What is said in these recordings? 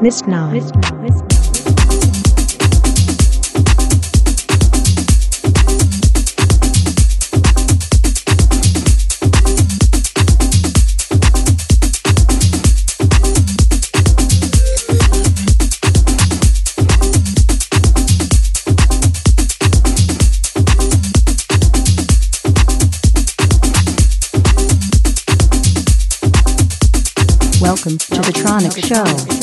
Mist 9. Welcome to the Tronic Show.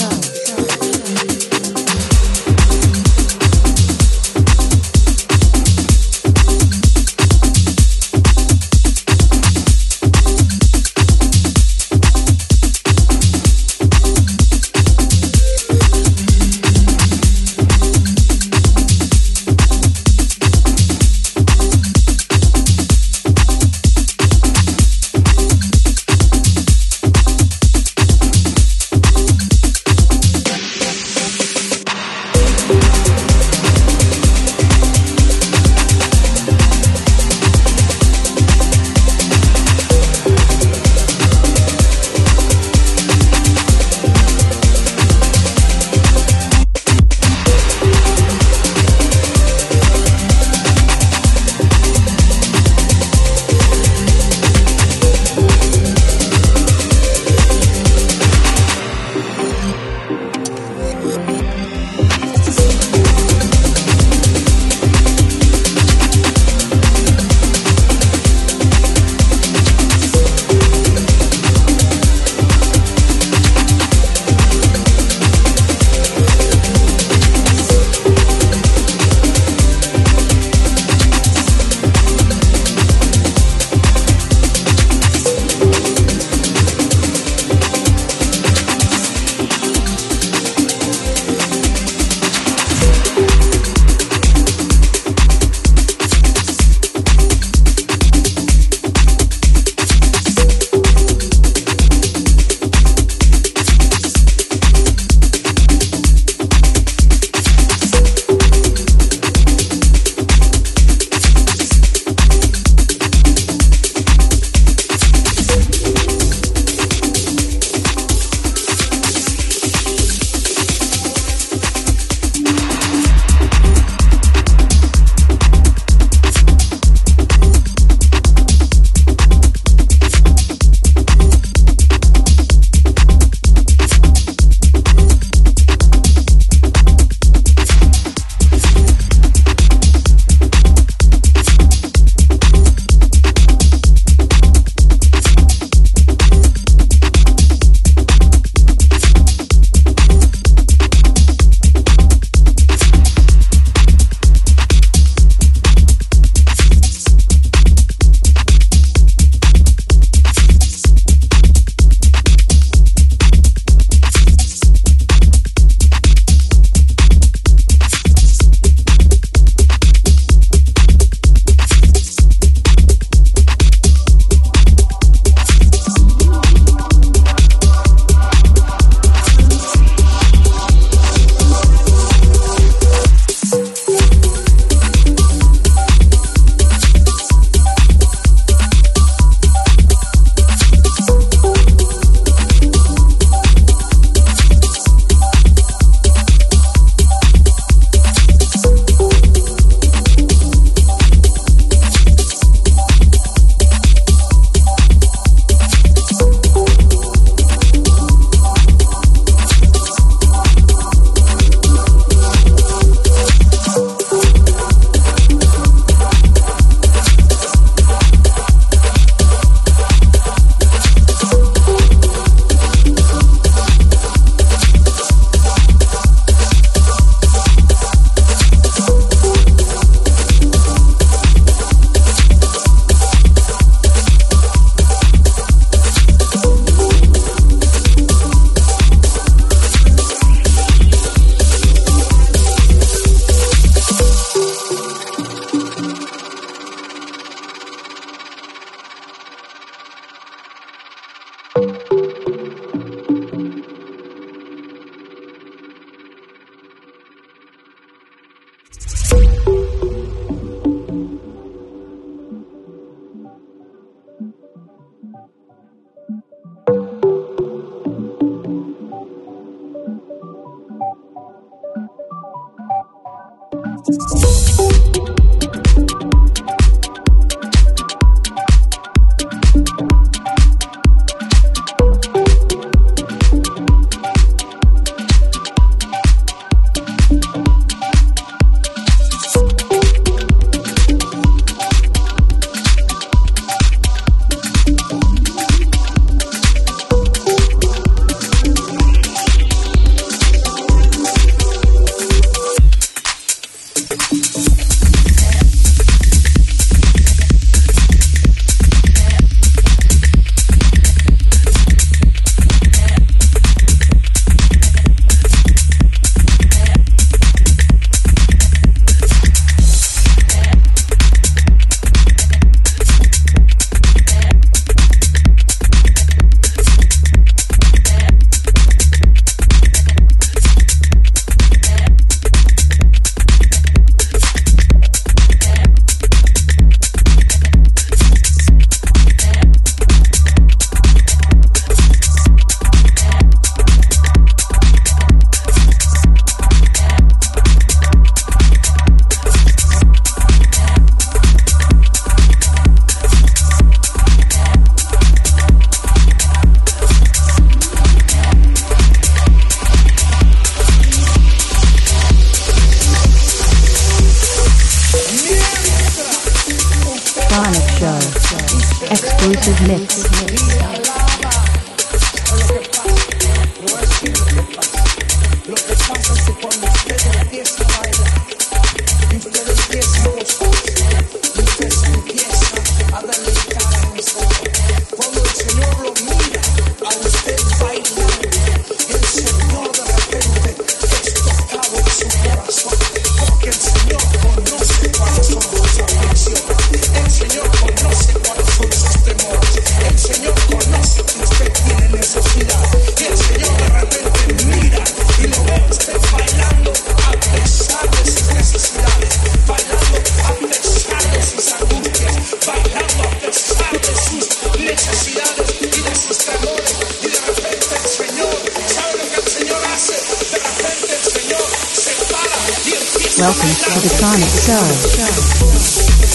Welcome to the Tronic Show.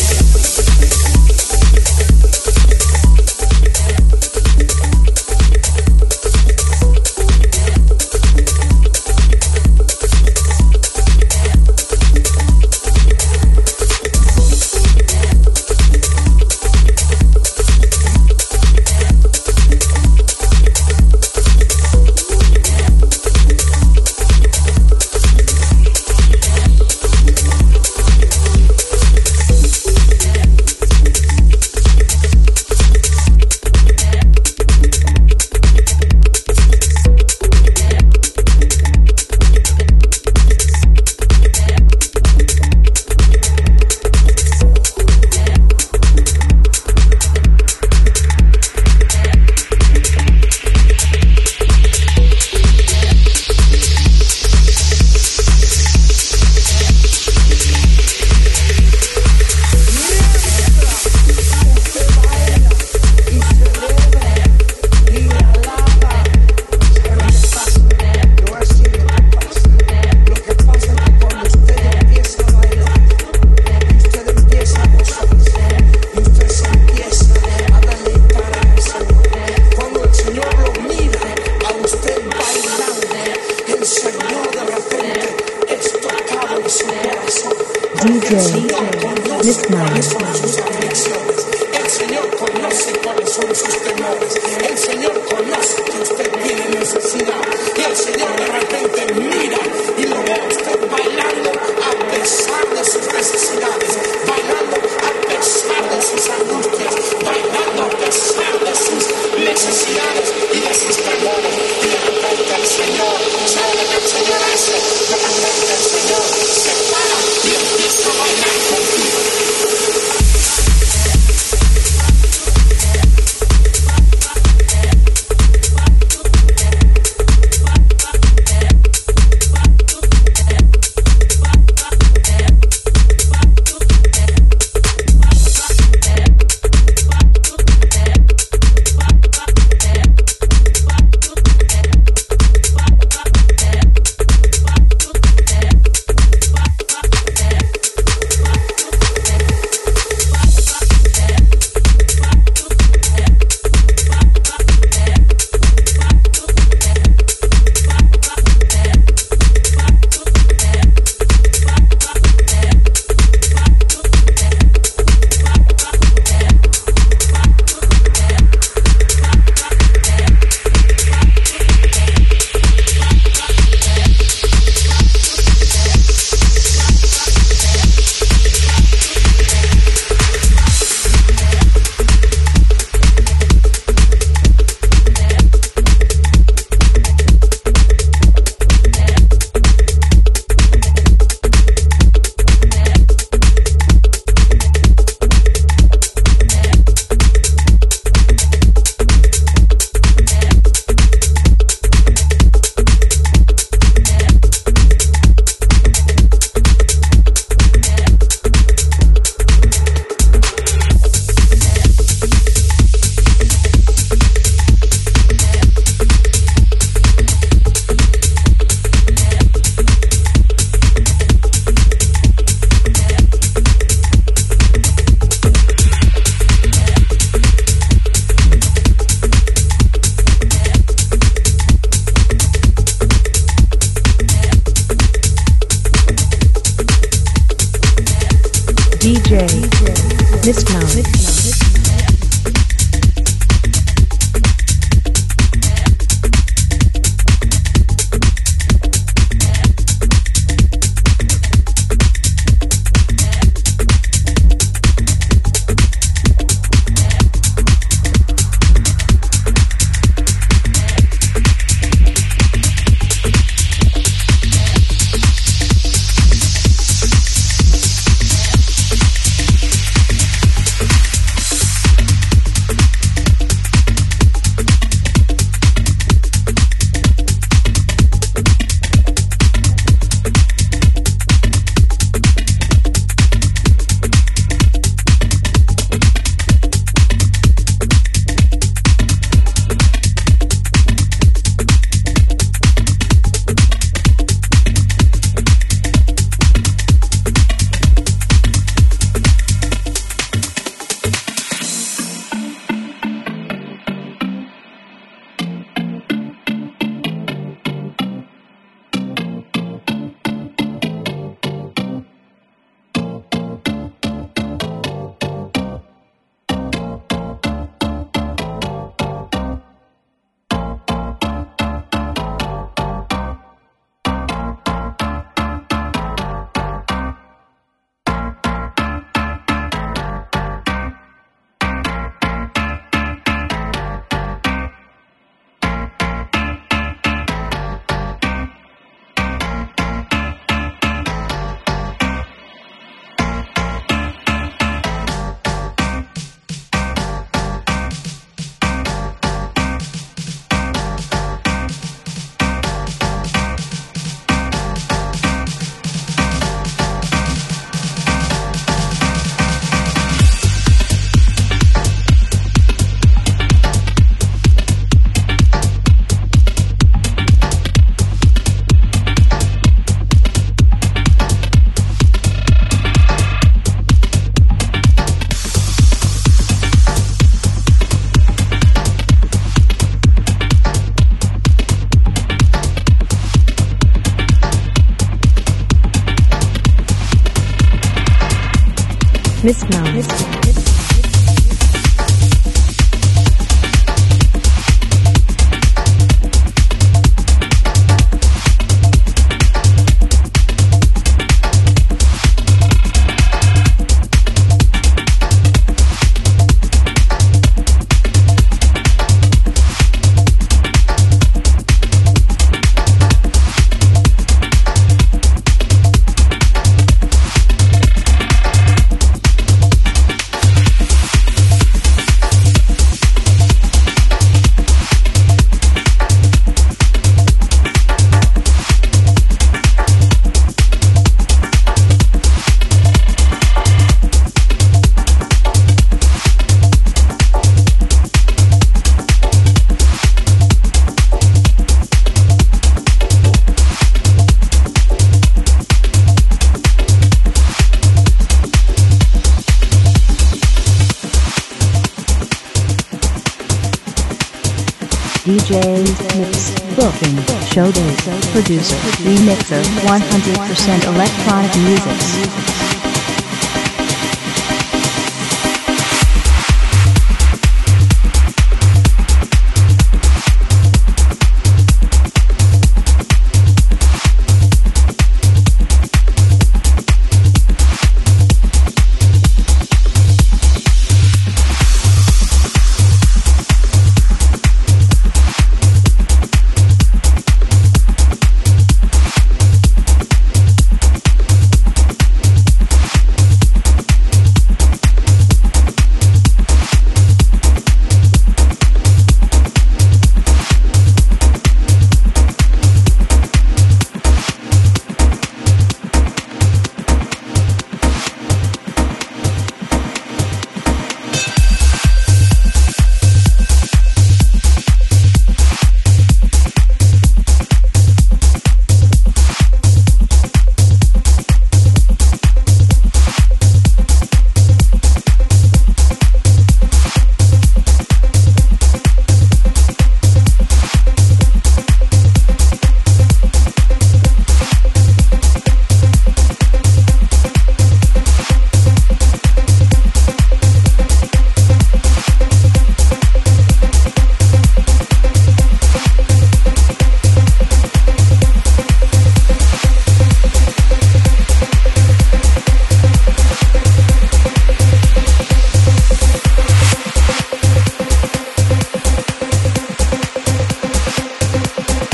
DJ DJs, mix, booking, show showbiz, producer, remixer, 100% electronic music.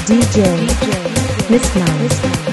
DJ, Miss Nine.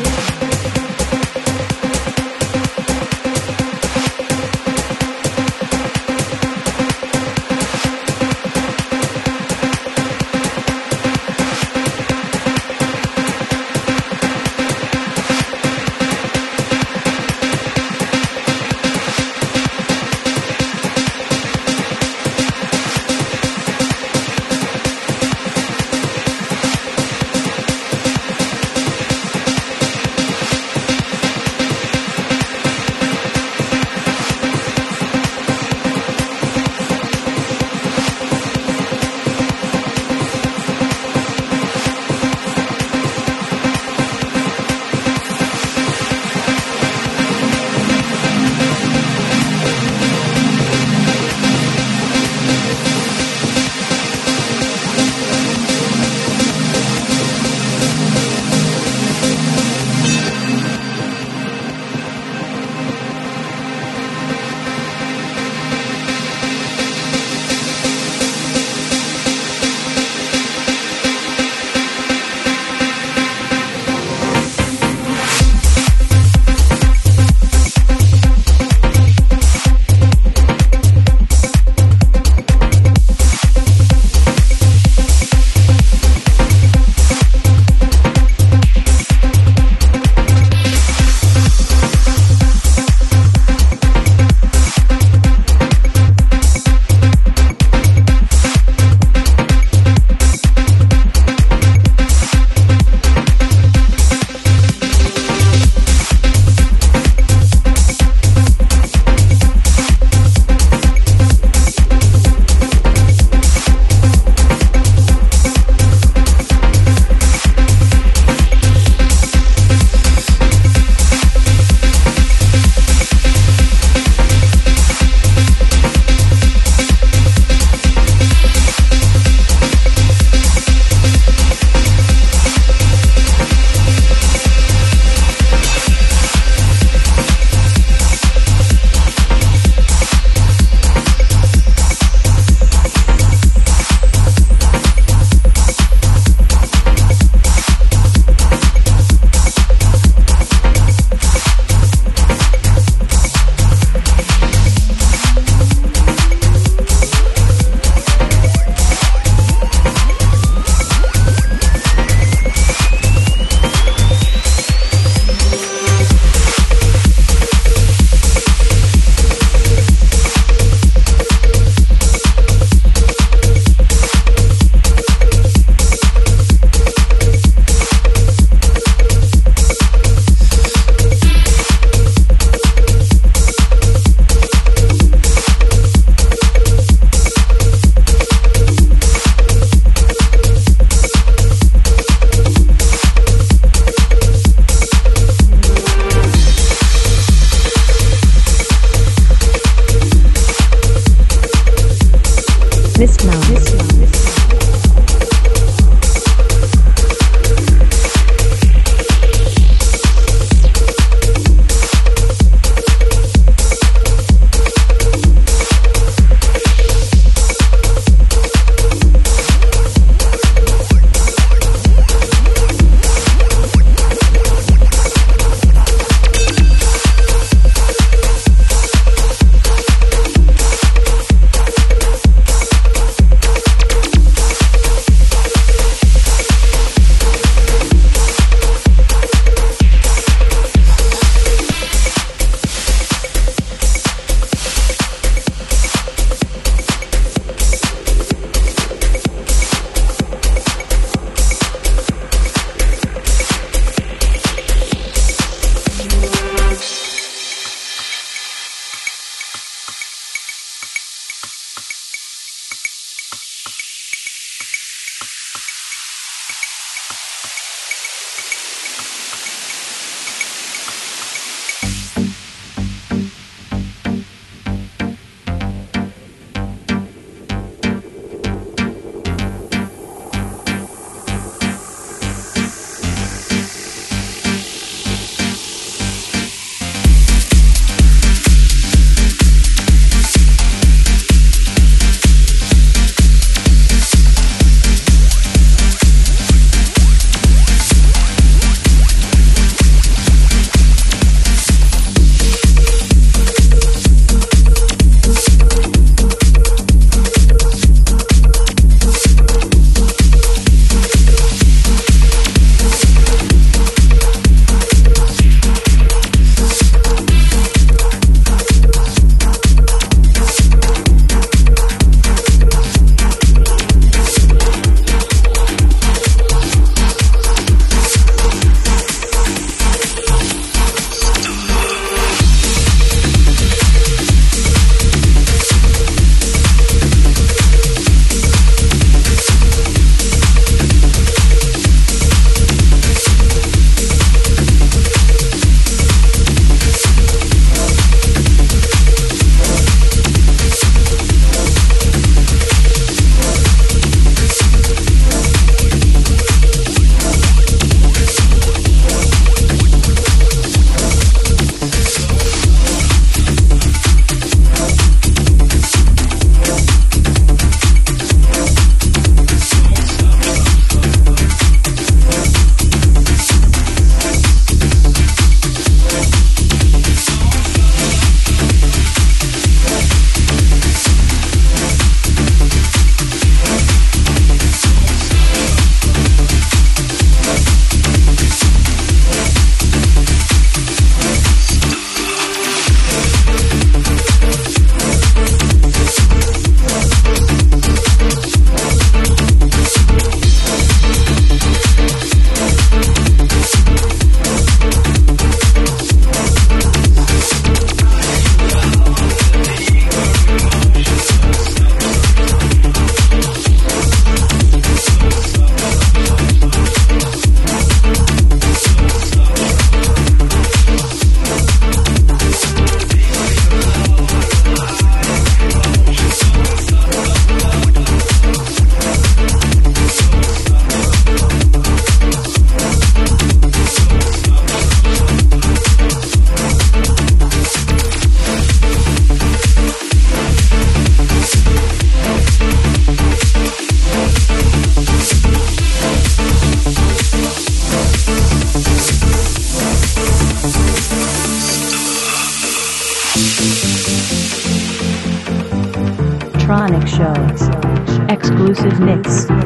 Tronic Show. Exclusive mix.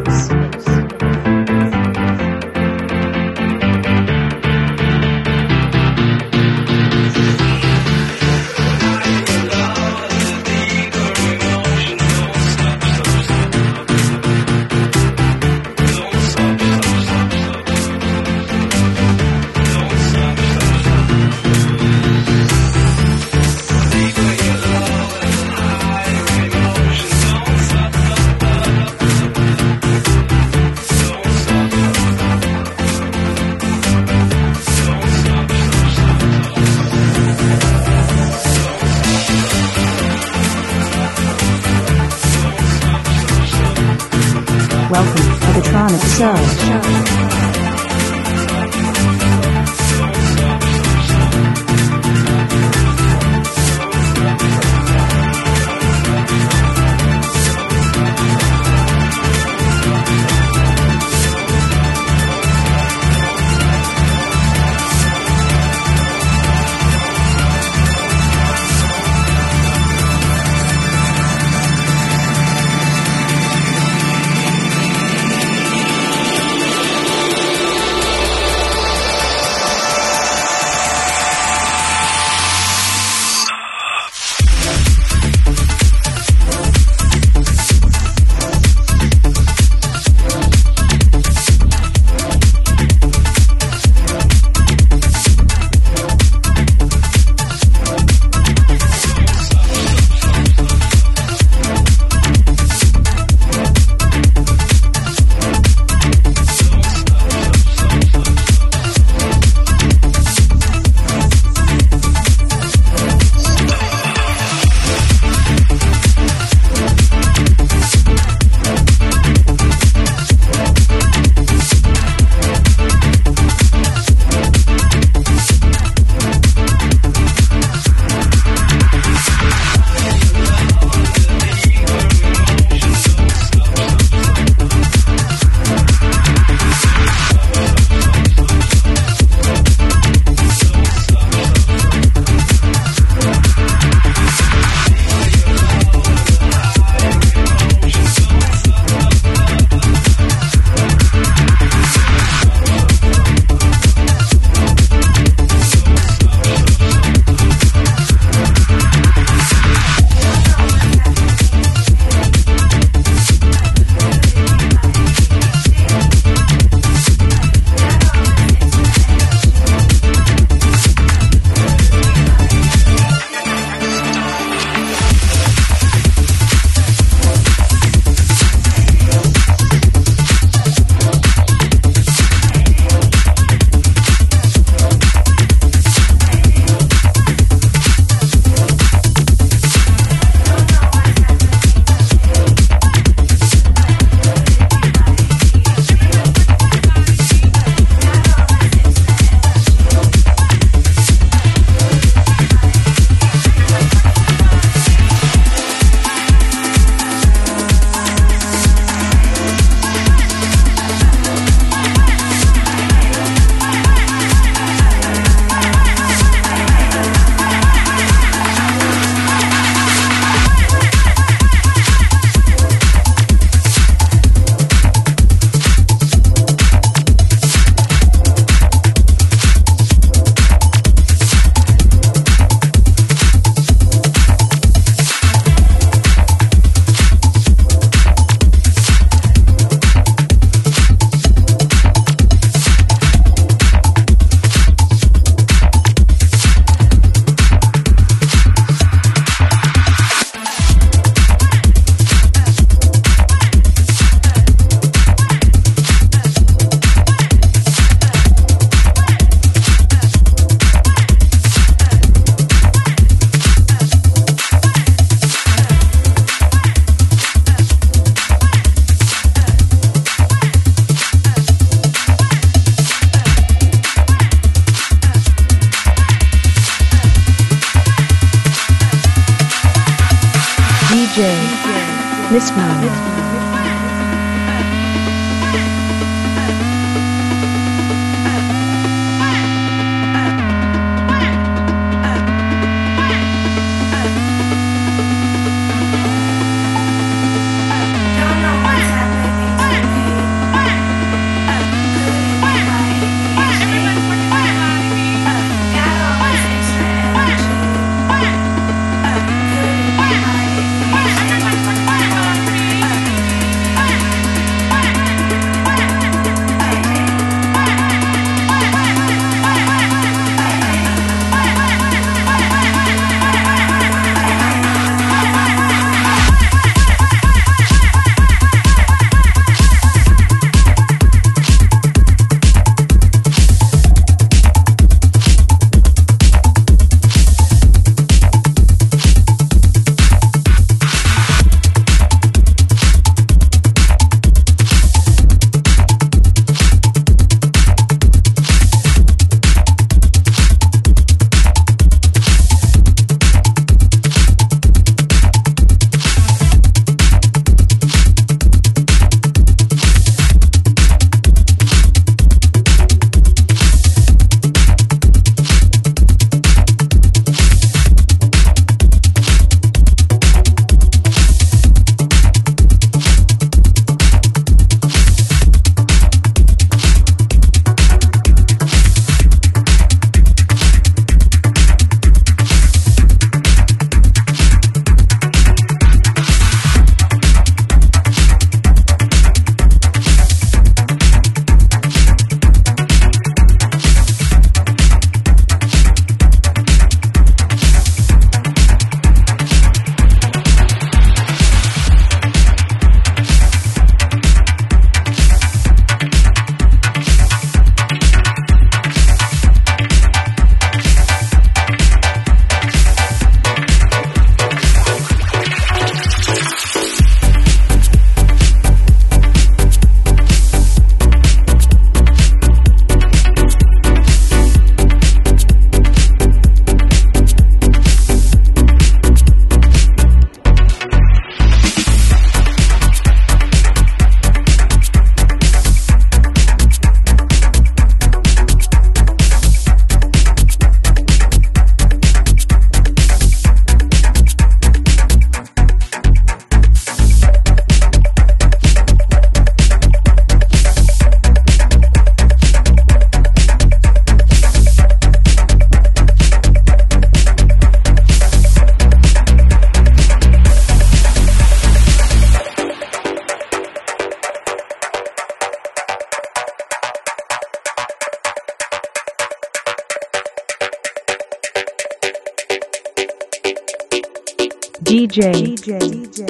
DJ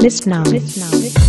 Misnow.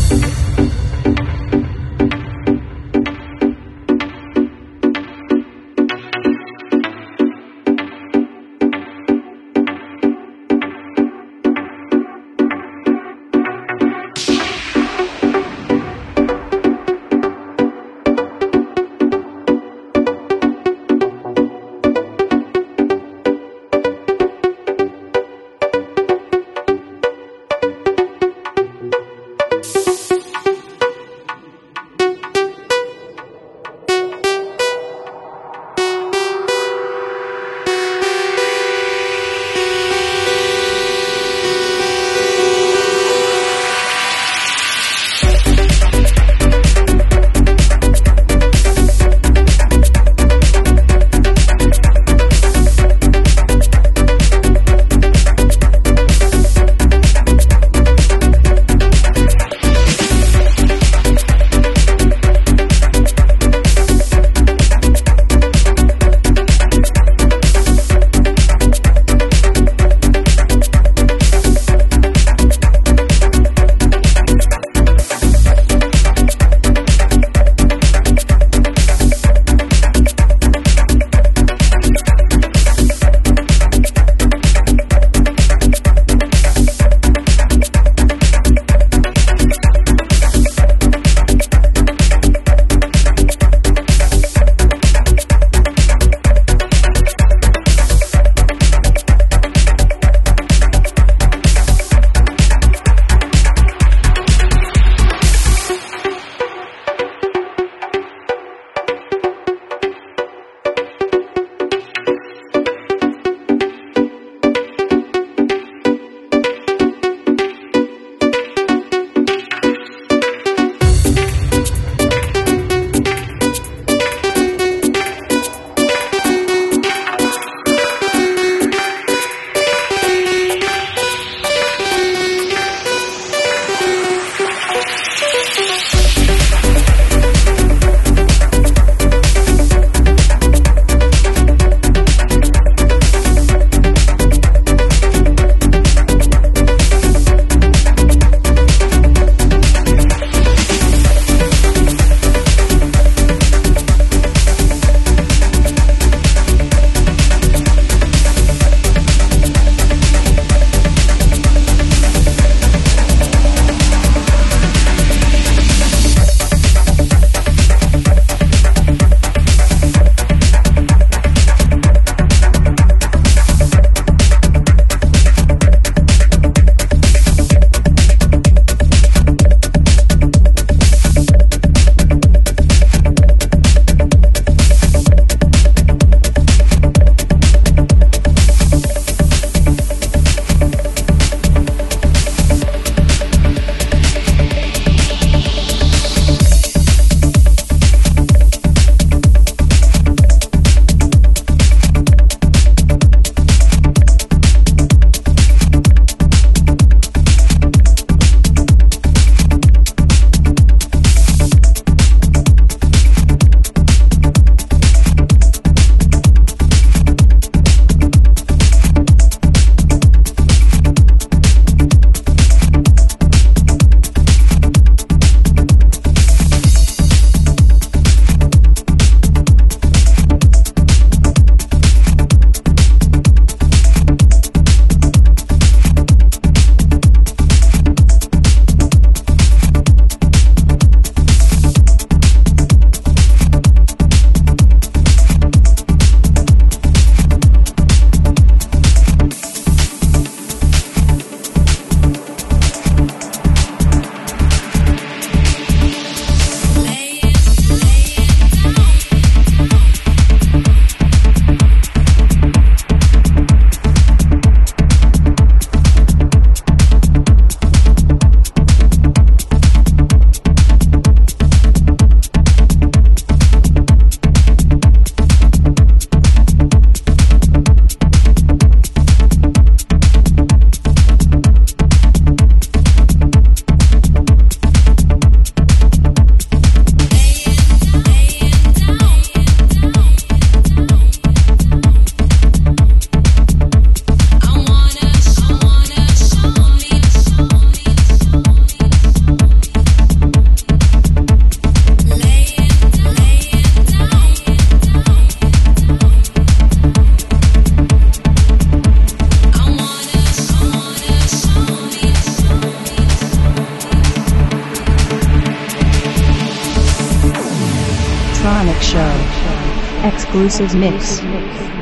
Exclusive mix.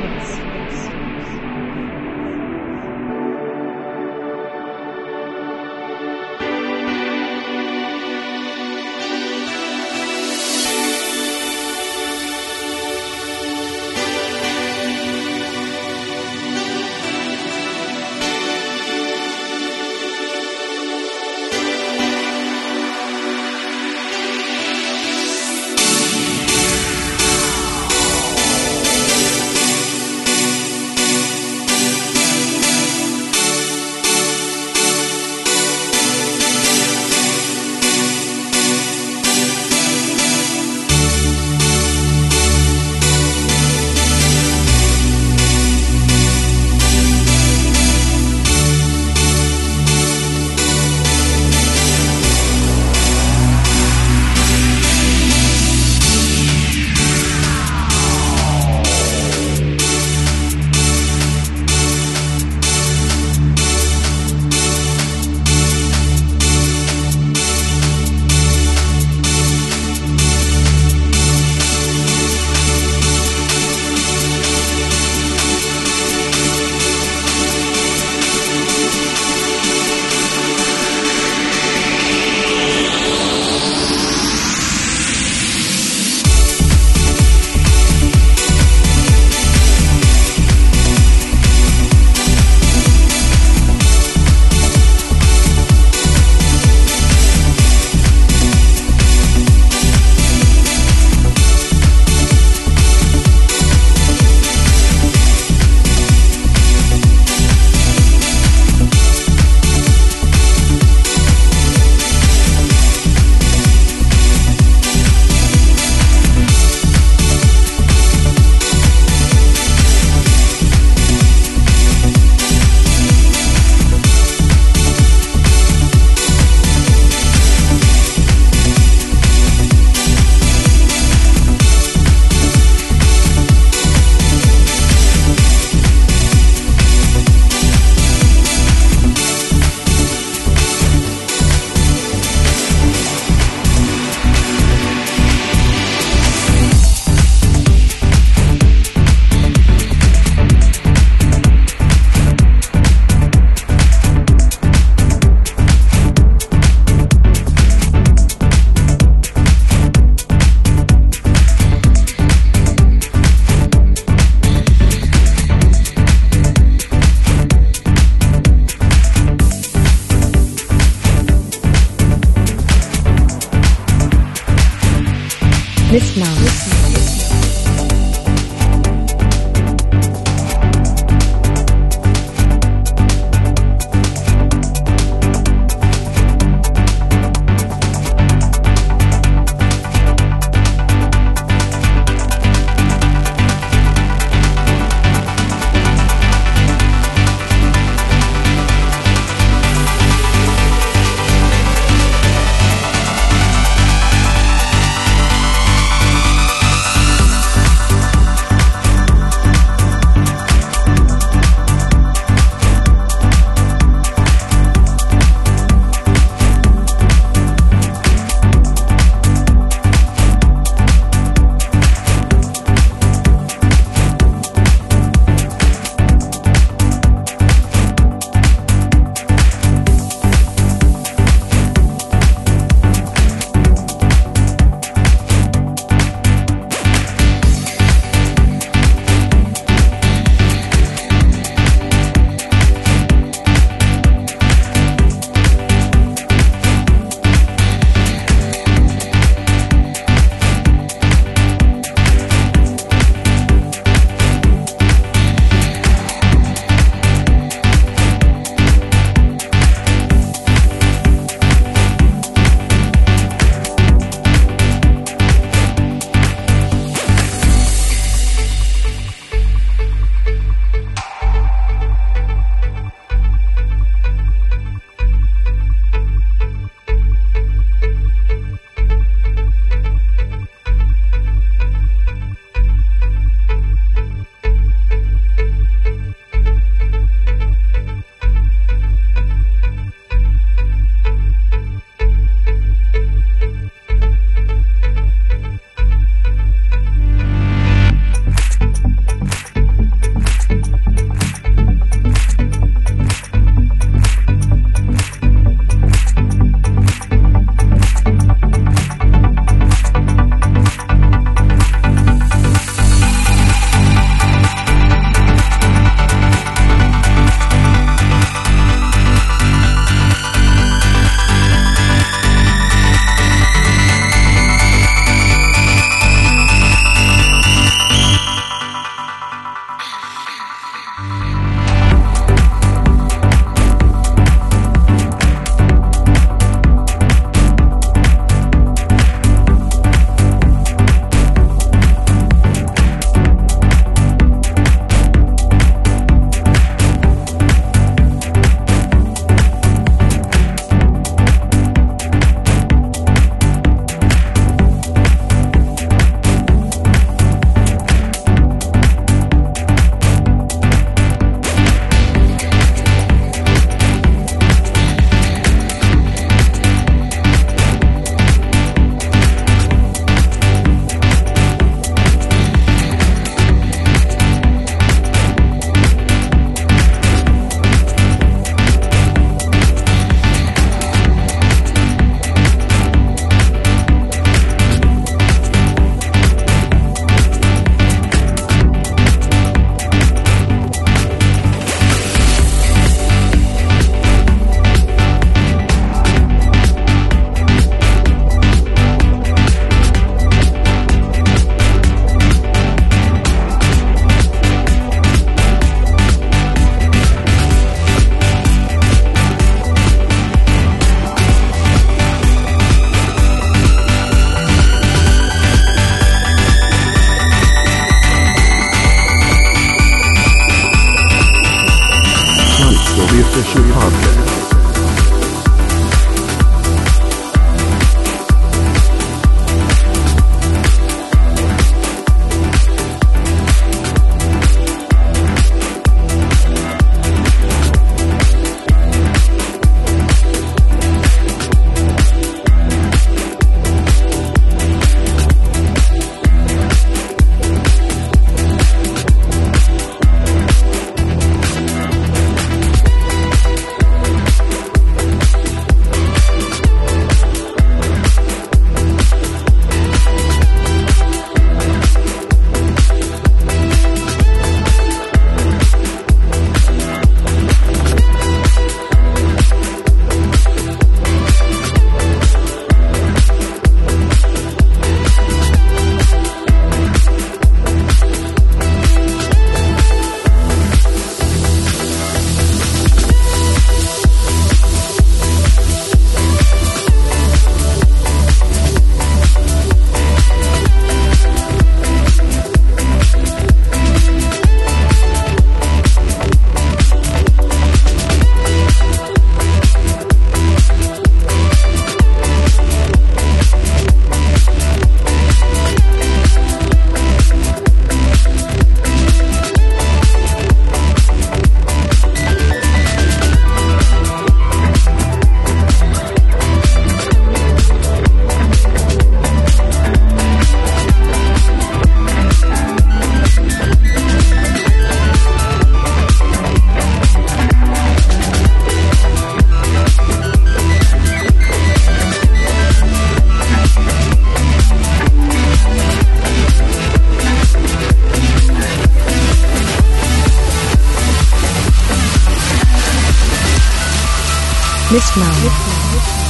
Miss Now.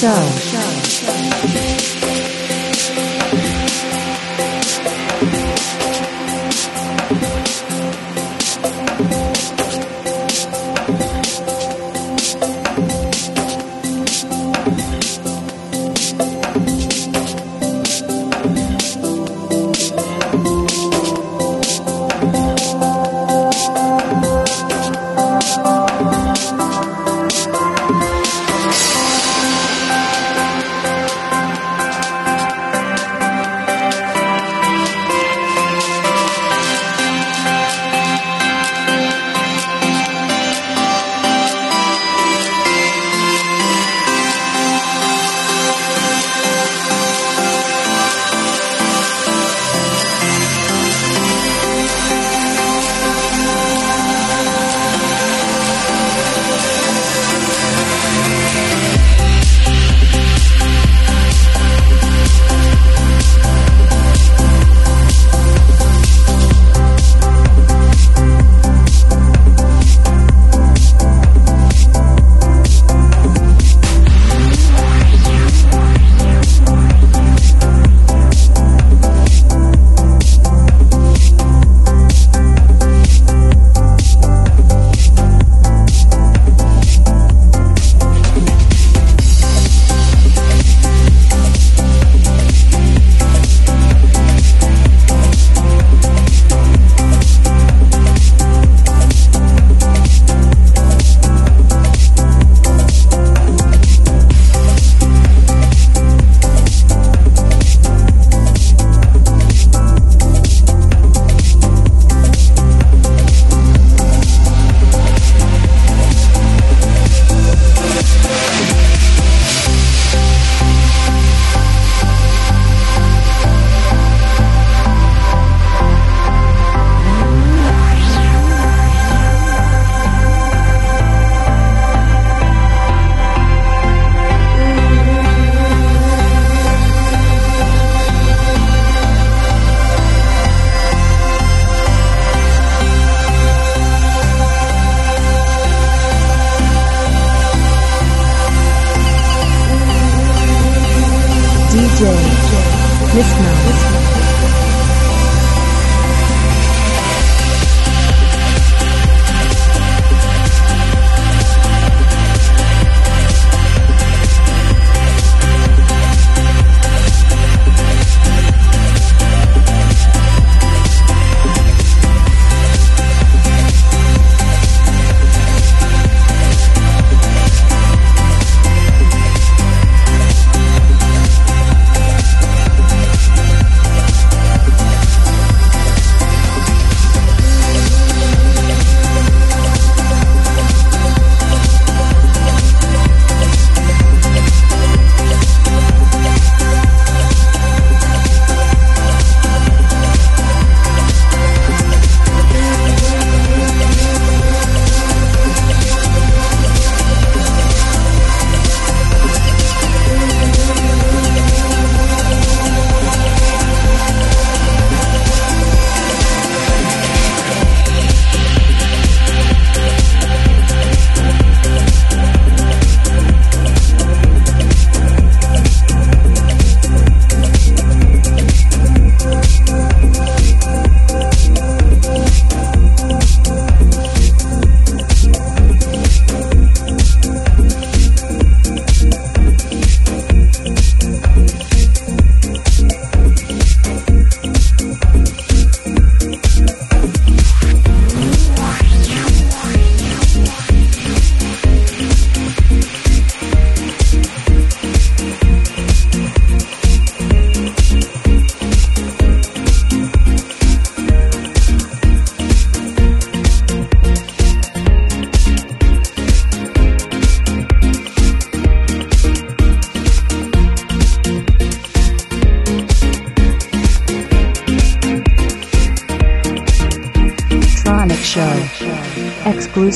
The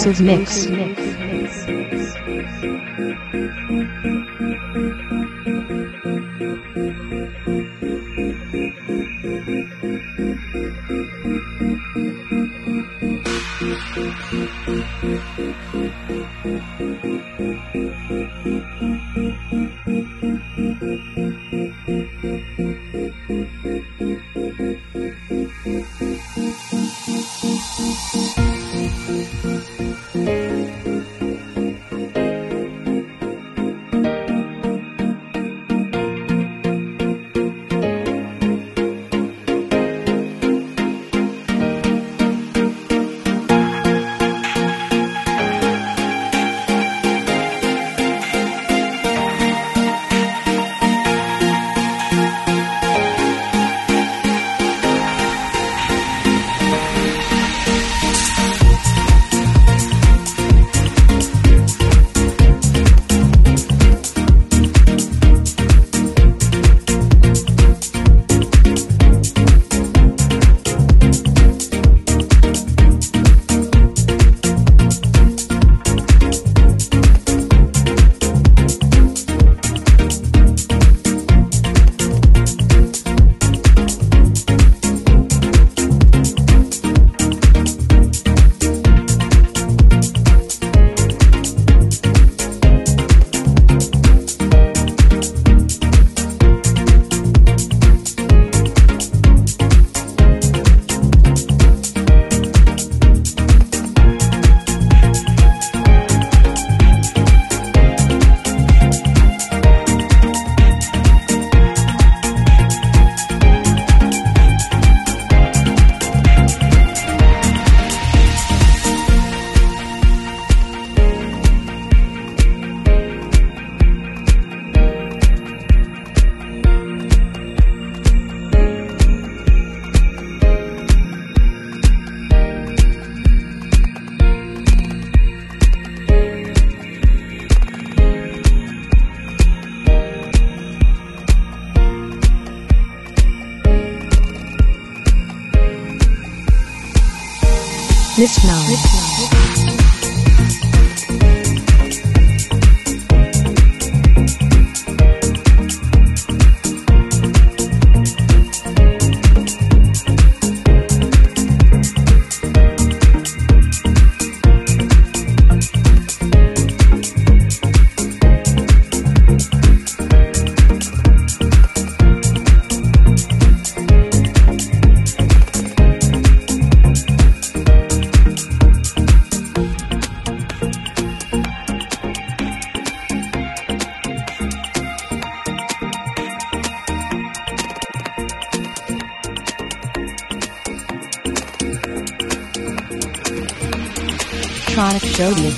Exclusive mix.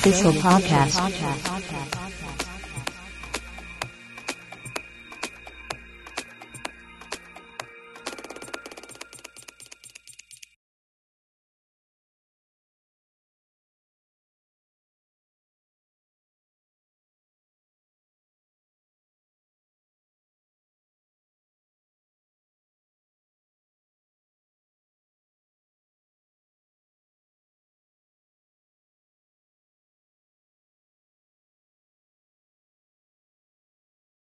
Official podcast.